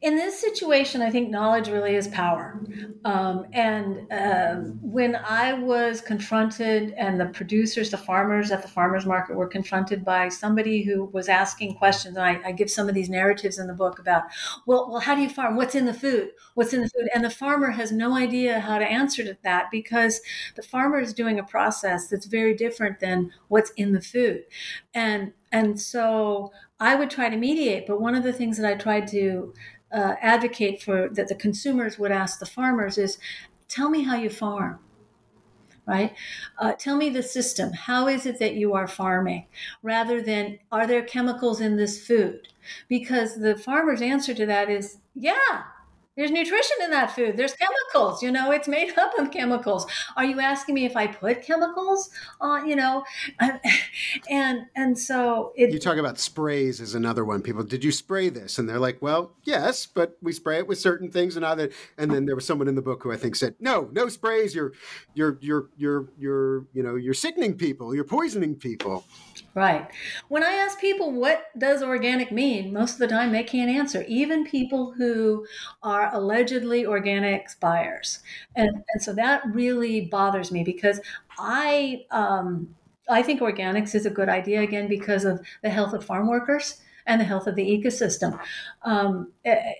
in this situation, I think knowledge really is power. Um, and uh, when I was confronted, and the producers, the farmers at the farmers market were confronted by somebody who was asking questions, and I, I, give some of these narratives in the book about, well, well, how do you farm? What's in the food? What's in the food? And the farmer has no idea how to answer to that because the farmer is doing a process that's very different than what's in the food, and and so I would try to mediate. But one of the things that I tried to uh, advocate for that the consumers would ask the farmers is tell me how you farm right? Uh, tell me the system. How is it that you are farming? Rather than are there chemicals in this food? Because the farmer's answer to that is yeah there's nutrition in that food. There's chemicals. You know, it's made up of chemicals. Are you asking me if I put chemicals on? You know, <laughs> and and so it, you talk about sprays is another one. People, did you spray this? And they're like, well, yes, but we spray it with certain things and other. And then there was someone in the book who I think said, no, no sprays. You're you're you're you're you're you know you're sickening people. You're poisoning people. Right. When I ask people what does organic mean, most of the time they can't answer. Even people who are allegedly organics buyers, and and so that really bothers me because I um, I think organics is a good idea again because of the health of farm workers and the health of the ecosystem. Um,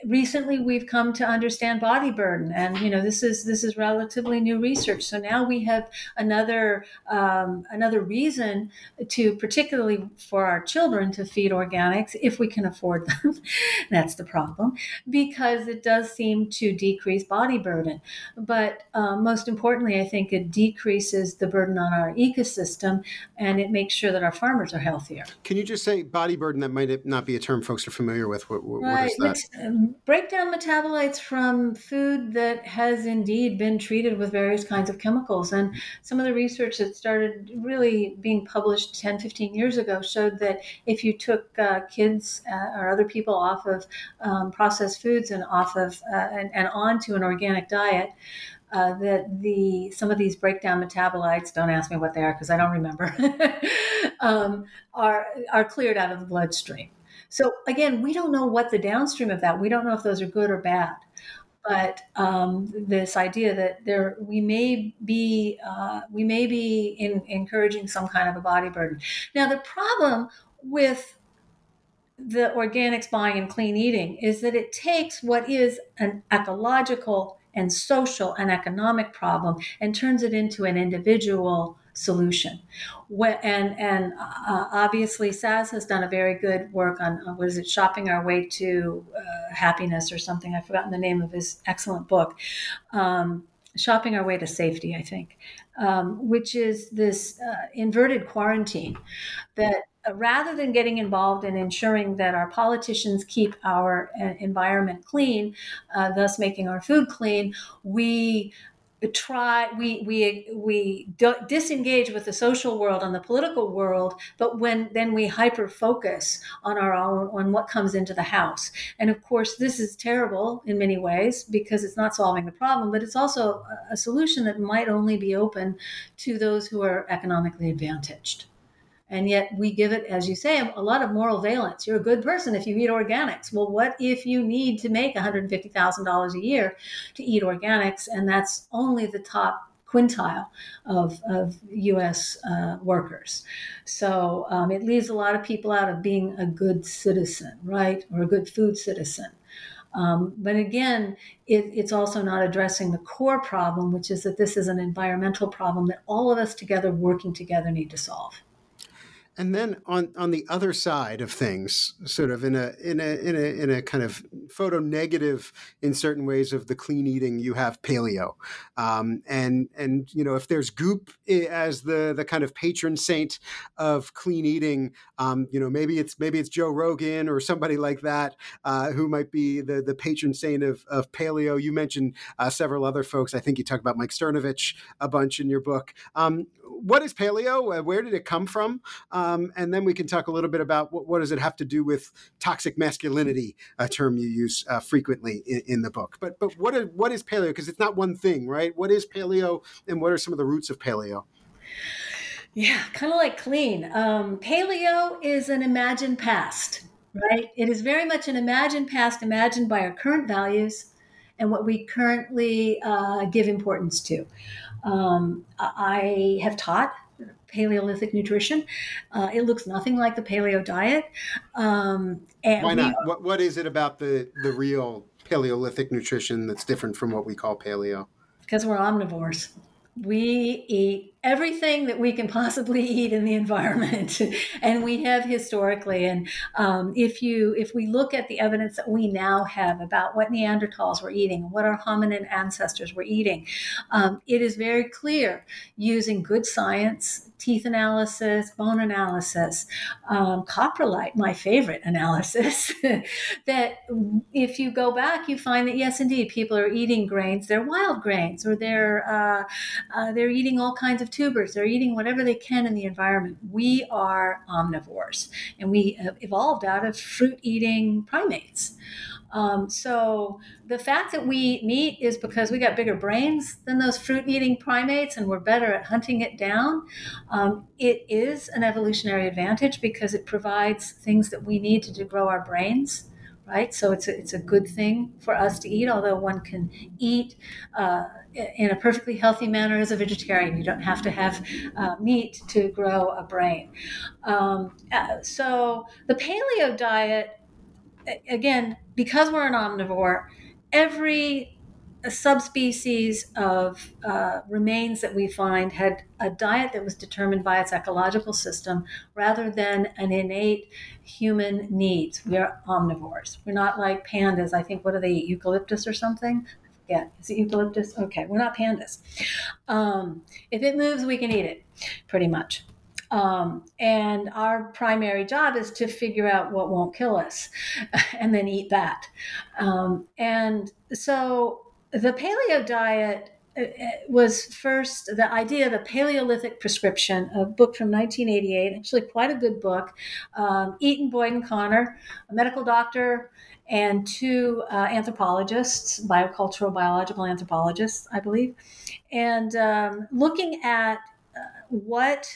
recently, we've come to understand body burden, and you know this is this is relatively new research. So now we have another um, another reason to, particularly for our children, to feed organics if we can afford them. <laughs> That's the problem, because it does seem to decrease body burden. But uh, most importantly, I think it decreases the burden on our ecosystem, and it makes sure that our farmers are healthier. Can you just say body burden that might not be a term folks are familiar with. What, what, right. what is that? Break down metabolites from food that has indeed been treated with various kinds of chemicals. And some of the research that started really being published 10, 15 years ago showed that if you took uh, kids uh, or other people off of um, processed foods and off of uh, and, and onto an organic diet, uh, that the some of these breakdown metabolites don't ask me what they are because I don't remember <laughs> um, are are cleared out of the bloodstream. So again, we don't know what the downstream of that. We don't know if those are good or bad. But um, this idea that there we may be uh, we may be in, encouraging some kind of a body burden. Now the problem with the organics buying and clean eating is that it takes what is an ecological and social and economic problem and turns it into an individual solution. And and uh, obviously, Szasz has done a very good work on uh, what is it, shopping our way to uh, happiness or something. I've forgotten the name of his excellent book. Um, shopping our way to safety, I think, um, which is this uh, inverted quarantine that uh, rather than getting involved in ensuring that our politicians keep our uh, environment clean, thus making our food clean, we try we we we disengage with the social world and the political world but when then we hyper focus on our own on what comes into the house. And of course this is terrible in many ways because it's not solving the problem but it's also a solution that might only be open to those who are economically advantaged and yet we give it, as you say, a lot of moral valence. You're a good person if you eat organics. Well, what if you need to make $150,000 a year to eat organics, and that's only the top quintile of, of U.S. Uh, workers. So um, it leaves a lot of people out of being a good citizen, right, or a good food citizen. Um, but again, it, it's also not addressing the core problem, which is that this is an environmental problem that all of us together, working together, need to solve. And then on on the other side of things, sort of in a in a in a in a kind of photo negative in certain ways of the clean eating, you have paleo, um, and and you know if there's Goop as the the kind of patron saint of clean eating, um, you know maybe it's maybe it's Joe Rogan or somebody like that uh, who might be the the patron saint of of paleo. You mentioned uh, several other folks. I think you talk about Mike Cernovich a bunch in your book. Um, what is paleo? Uh, where did it come from? Um, and then we can talk a little bit about what, what, does it have to do with toxic masculinity, a term you use uh, frequently in, in, the book. But but what is, what is paleo? Because it's not one thing, right? What is paleo, and what are some of the roots of paleo? Yeah, kind of like clean. Um, paleo is an imagined past right? It is very much an imagined past, imagined by our current values and what we currently uh, give importance to. Um, I have taught Paleolithic nutrition. Uh, it looks nothing like the paleo diet. Um, and Why not? We, what, what is it about the, the real Paleolithic nutrition that's different from what we call paleo? Because we're omnivores we eat everything that we can possibly <laughs> eat in the environment <laughs> and we have historically and um, if you if we look at the evidence that we now have about what neanderthals were eating what our hominin ancestors were eating um, it is very clear using good science teeth analysis, bone analysis, um, coprolite, my favorite analysis, <laughs> that if you go back, you find that yes, indeed, people are eating grains. They're wild grains, or they're uh, uh, they're eating all kinds of tubers. They're eating whatever they can in the environment. We are omnivores, and we evolved out of fruit-eating primates. Um, so the fact that we eat meat is because we got bigger brains than those fruit eating primates and we're better at hunting it down. Um, it is an evolutionary advantage because it provides things that we need to, to grow our brains. Right, so it's a, it's a good thing for us to eat. Although one can eat uh, in a perfectly healthy manner as a vegetarian, you don't have to have uh, meat to grow a brain. Um, uh, so the paleo diet again, because we're an omnivore, every subspecies of uh, remains that we find had a diet that was determined by its ecological system rather than an innate human needs. We are omnivores. We're not like pandas. I think, what do they eat? Eucalyptus or something? Yeah, is it eucalyptus? Okay, we're not pandas. Um, if it moves, we can eat it, pretty much. Um, and our primary job is to figure out what won't kill us <laughs> and then eat that. Um, and so the paleo diet uh, uh, was first the idea the Paleolithic Prescription, a book from 1988, actually quite a good book. Um, Eaton, Boyd, and Konner, a medical doctor, and two uh, anthropologists, biocultural biological anthropologists, I believe, and um, looking at uh, what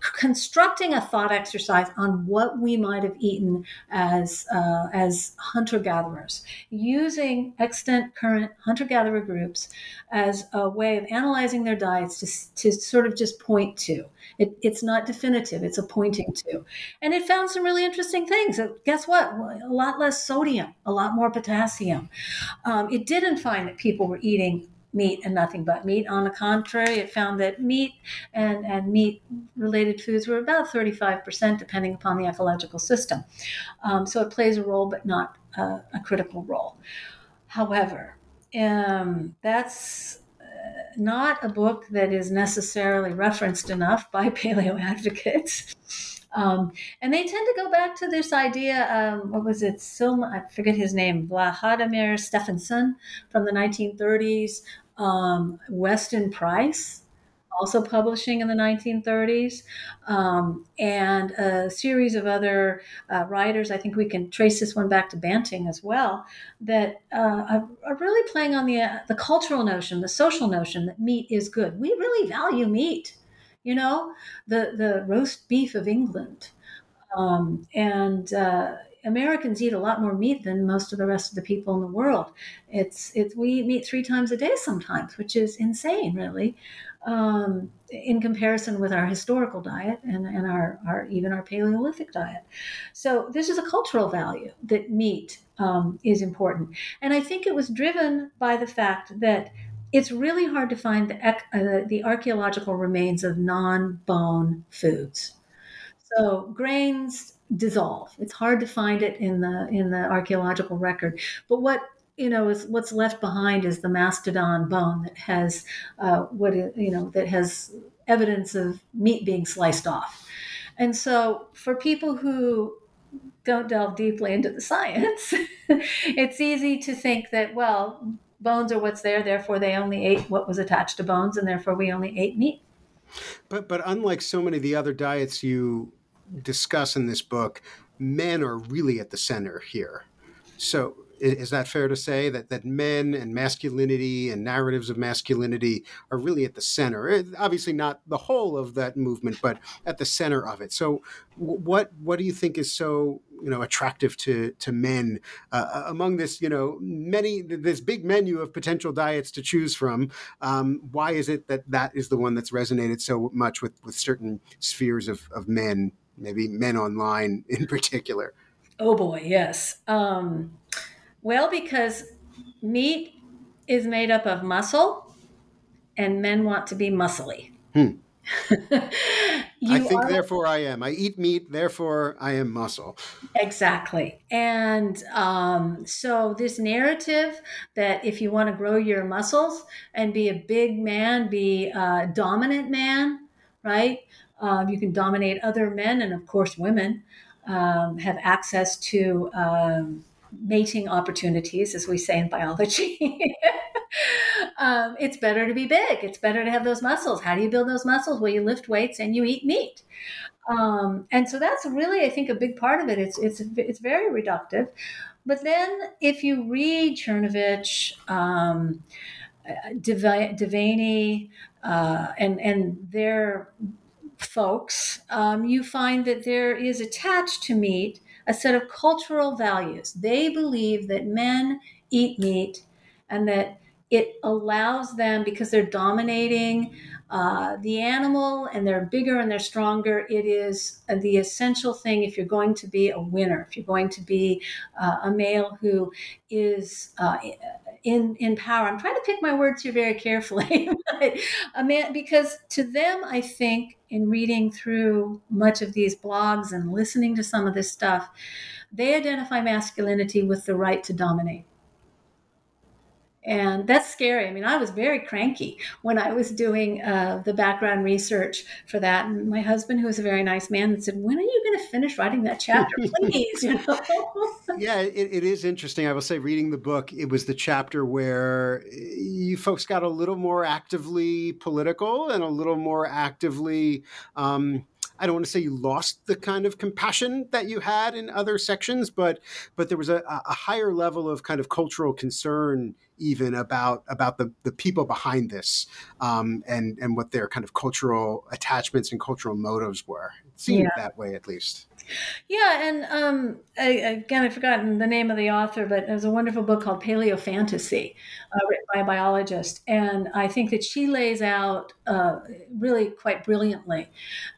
constructing a thought exercise on what we might have eaten as uh, as hunter gatherers, using extant current hunter gatherer groups as a way of analyzing their diets to, to sort of just point to. It, it's not definitive; it's a pointing to, and it found some really interesting things. Guess what? A lot less sodium, a lot more potassium. Um, it didn't find that people were eating meat and nothing but meat. On the contrary, it found that meat and, and meat related foods were about 35%, depending upon the ecological system. Um, so it plays a role, but not a, a critical role. However, um, that's uh, not a book that is necessarily referenced enough by <laughs> paleo advocates. Um, and they tend to go back to this idea. Um, what was it? Silma, I forget his name. Vladimir Stefansson from the 1930s. Um, Weston Price, also publishing in the 1930s, um, and a series of other uh, writers. I think we can trace this one back to Banting as well. That uh, are really playing on the uh, the cultural notion, the social notion that meat is good. We really value meat you know, the, the roast beef of England. Um, and uh, Americans eat a lot more meat than most of the rest of the people in the world. It's, it's we eat meat three times a day sometimes, which is insane, really, um, in comparison with our historical diet and, and our, our even our Paleolithic diet. So this is a cultural value that meat um, is important, and I think it was driven by the fact that it's really hard to find the, uh, the archaeological remains of non-bone foods. So grains dissolve. It's hard to find it in the in the archaeological record. But what you know is what's left behind is the mastodon bone that has uh, what you know that has evidence of meat being sliced off. And so for people who don't delve deeply into the science, <laughs> it's easy to think that well bones are what's there, therefore they only ate what was attached to bones, and therefore we only ate meat. But but unlike so many of the other diets you discuss in this book, men are really at the center here. So Is that fair to say that that men and masculinity and narratives of masculinity are really at the center? Eh, obviously, not the whole of that movement, but at the center of it. So, what what do you think is so you know attractive to to men uh, uh, among this you know many this big menu of potential diets to choose from? Um, why is it that that is the one that's resonated so much with with certain spheres of of men, maybe men online <laughs> in particular? Oh boy, yes. Um, well, because meat is made up of muscle, and men want to be muscly. Hmm. <laughs> I think, are, therefore, I am. I eat meat, therefore, I am muscle. Exactly. And um, so, this narrative that if you want to grow your muscles and be a big man, be a dominant man, right? Um, you can dominate other men and, of course, women um, have access to um, mating opportunities, as we say in biology. <laughs> um, it's better to be big. It's better to have those muscles. How do you build those muscles? Well, you lift weights and you eat meat. Um, and so that's really, I think, a big part of it. It's it's it's very reductive. But then, if you read Cernovich, um, De Vany, uh, and and their folks, um, you find that there is attached to meat a set of cultural values. They believe that men eat meat and that it allows them, because they're dominating uh, the animal and they're bigger and they're stronger, it is the essential thing if you're going to be a winner, if you're going to be uh, a male who is uh, in in power. I'm trying to pick my words here very carefully. <laughs> a man, because to them, I think in reading through much of these blogs and listening to some of this stuff, they identify masculinity with the right to dominate. And that's scary. I mean, I was very cranky when I was doing uh, the background research for that. And my husband, who was a very nice man, said, When are you going to finish writing that chapter, please? <laughs> You know? yeah, it, it is interesting. I will say, reading the book, it was the chapter where you folks got a little more actively political and a little more actively. Um, I don't want to say you lost the kind of compassion that you had in other sections, but but there was a, a higher level of kind of cultural concern even about about the, the people behind this um, and and what their kind of cultural attachments and cultural motives were. It seemed yeah. that way, at least. Yeah, and um, I, again, I've forgotten the name of the author, but there's a wonderful book called Paleo Fantasy, uh, written by a biologist, and I think that she lays out uh, really quite brilliantly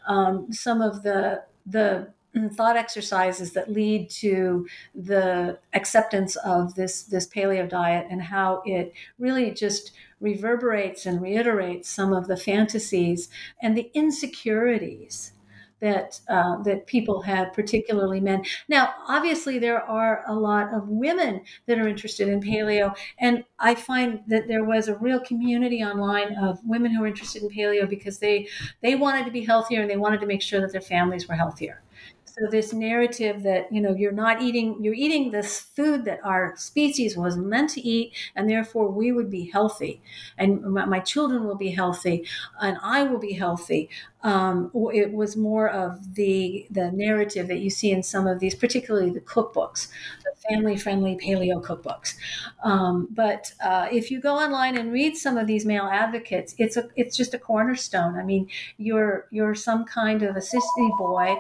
um, some of the the thought exercises that lead to the acceptance of this this paleo diet and how it really just reverberates and reiterates some of the fantasies and the insecurities that uh, that people have, particularly men. Now, obviously, there are a lot of women that are interested in paleo, and I find that there was a real community online of women who were interested in paleo because they they wanted to be healthier and they wanted to make sure that their families were healthier so this narrative that you know you're not eating you're eating this food that our species was meant to eat and therefore we would be healthy and my children will be healthy and i will be healthy um, it was more of the the narrative that you see in some of these particularly the cookbooks the family friendly paleo cookbooks um, but uh, if you go online and read some of these male advocates it's a it's just a cornerstone i mean you're you're some kind of a sissy boy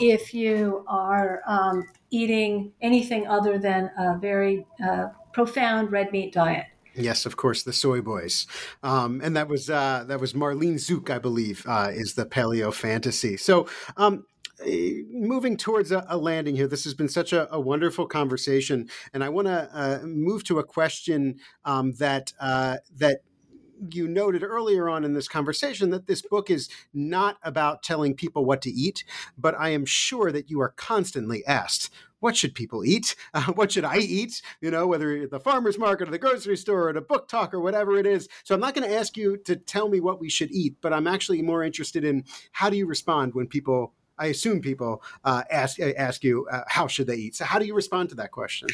if you are um, eating anything other than a very uh, profound red meat diet. Yes, of course, the soy boys, um, and that was uh, that was Marlene Zuk, I believe, uh, is the paleo fantasy. So, um, eh, moving towards a, a, landing here, this has been such a, a wonderful conversation, and I want to uh, move to a question um, that uh, that you noted earlier on in this conversation that this book is not about telling people what to eat, but I am sure that you are constantly asked, what should people eat? <laughs> Uh, what should I eat? You know, whether at the farmer's market or the grocery store or a book talk or whatever it is. So I'm not going to ask you to tell me what we should eat, but I'm actually more interested in how do you respond when people I assume people uh, ask ask you uh, how should they eat. So how do you respond to that question?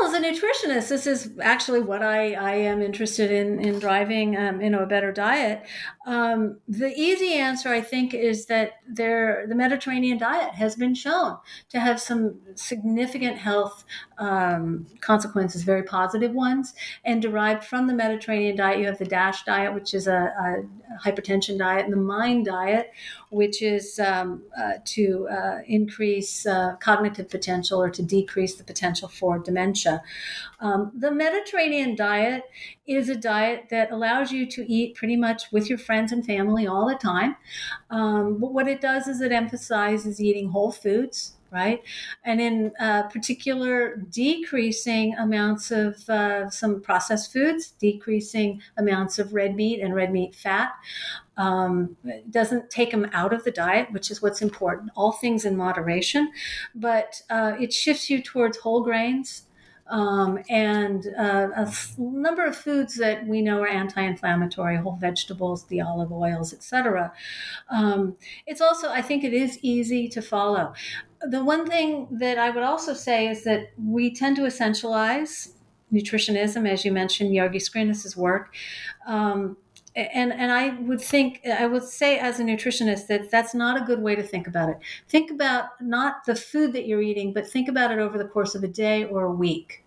Well, as a nutritionist, this is actually what I, I am interested in in driving um, you know a better diet. Um, the easy answer, I think, is that there the Mediterranean diet has been shown to have some significant health um, consequences, very positive ones, and derived from the Mediterranean diet. You have the DASH diet, which is a, a hypertension diet, and the MIND diet, which is um, uh, to uh, increase uh, cognitive potential or to decrease the potential for dementia. Um, the Mediterranean diet is a diet that allows you to eat pretty much with your friends and family all the time. Um, but what it does is it emphasizes eating whole foods right? And in uh, particular, decreasing amounts of uh, some processed foods, decreasing amounts of red meat and red meat fat. Um, doesn't take them out of the diet, which is what's important. All things in moderation, but uh, it shifts you towards whole grains, um, and uh, a f- number of foods that we know are anti-inflammatory, whole vegetables, the olive oils, etc. Um, it's also, I think, it is easy to follow. The one thing that I would also say is that we tend to essentialize nutritionism, as you mentioned, Yogi Scrinis's work. Um, and and I would think I would say as a nutritionist that that's not a good way to think about it. Think about not the food that you're eating, but think about it over the course of a day or a week.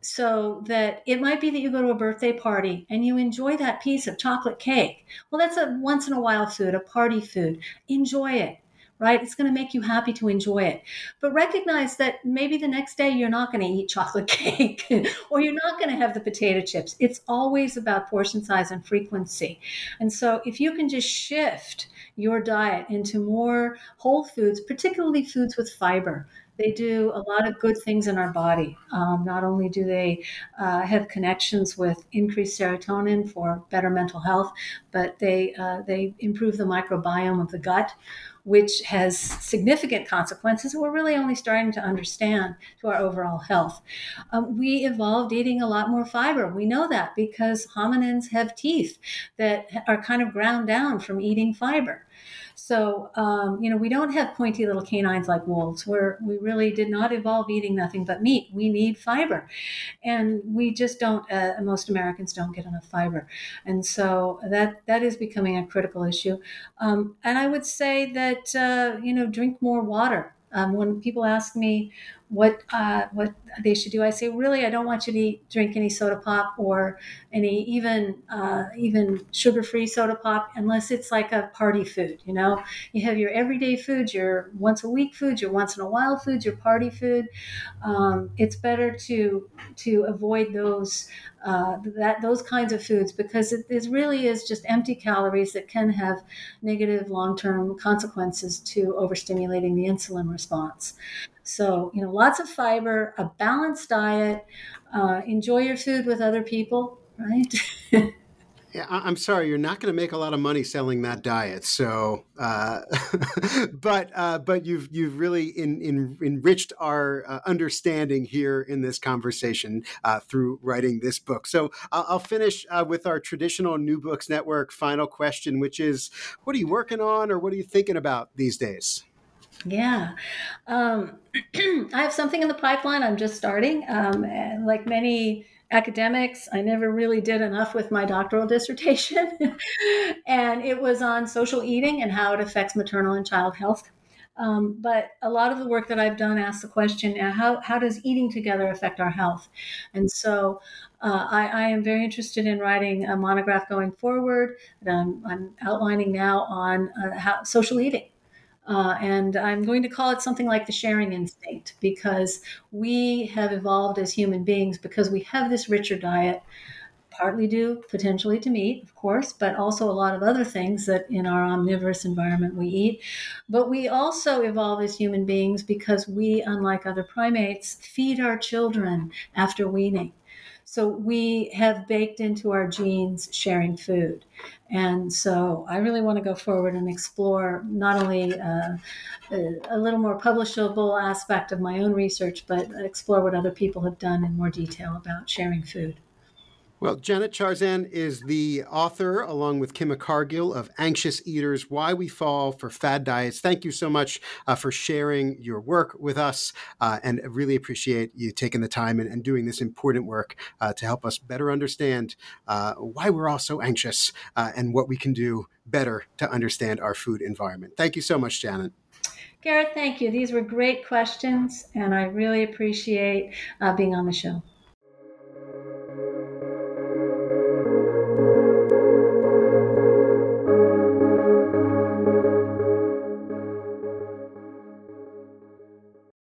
So that it might be that you go to a birthday party and you enjoy that piece of chocolate cake. Well, that's a once in a while food, a party food. Enjoy it right? It's going to make you happy to enjoy it. But recognize that maybe the next day you're not going to eat chocolate <laughs> cake or you're not going to have the potato chips. It's always about portion size and frequency. And so if you can just shift your diet into more whole foods, particularly foods with fiber, they do a lot of good things in our body. Um, not only do they uh, have connections with increased serotonin for better mental health, but they uh, they improve the microbiome of the gut, which has significant consequences we're really only starting to understand to our overall health. Um, we evolved eating a lot more fiber. We know that because hominins have teeth that are kind of ground down from eating fiber. So, um, you know, we don't have pointy little canines like wolves, where we really did not evolve eating nothing but meat. We need fiber. And we just don't, uh, most Americans don't get enough fiber. And so that, that is becoming a critical issue. Um, and I would say that, uh, you know, drink more water. Um, when people ask me what uh, what they should do, I say really I don't want you to drink any soda pop or any even uh, even sugar free soda pop unless it's like a party food. You know, you have your everyday foods, your once a week foods, your once in a while foods, your party food. Um, it's better to to avoid those uh, that those kinds of foods because it, it really is just empty calories that can have negative long term consequences to overstimulating the insulin response. So, you know, lots of fiber, a balanced diet, uh, enjoy your food with other people, right? <laughs> Yeah, I'm sorry, you're not going to make a lot of money selling that diet. So, uh, <laughs> but uh, but you've you've really in, in, enriched our uh, understanding here in this conversation uh, through writing this book. So I'll, finish uh, with our traditional New Books Network final question, which is, what are you working on, or what are you thinking about these days? Yeah. Um, <clears throat> I have something in the pipeline. I'm just starting. Um, like many academics, I never really did enough with my doctoral <laughs> dissertation. and it was on social eating and how it affects maternal and child health. Um, but a lot of the work that I've done asks the question how, how does eating together affect our health? And so uh, I, I, am very interested in writing a monograph going forward that I'm, I'm outlining now on uh, how, social eating uh, and I'm going to call it something like the sharing instinct because we have evolved as human beings because we have this richer diet, partly due potentially to meat, of course, but also a lot of other things that in our omnivorous environment we eat. But we also evolve as human beings because we, unlike other primates, feed our children after weaning. So we have baked into our genes sharing food. And so I really want to go forward and explore not only uh, a, little more publishable aspect of my own research, but explore what other people have done in more detail about sharing food. Well, Janet Chrzan is the author, along with Kima Cargill, of Anxious Eaters Why We Fall for Fad Diets. Thank you so much uh, for sharing your work with us, uh, and really appreciate you taking the time and, and doing this important work uh, to help us better understand uh, why we're all so anxious uh, and what we can do better to understand our food environment. Thank you so much, Janet. Garrett, thank you. These were great questions, and I really appreciate uh, being on the show.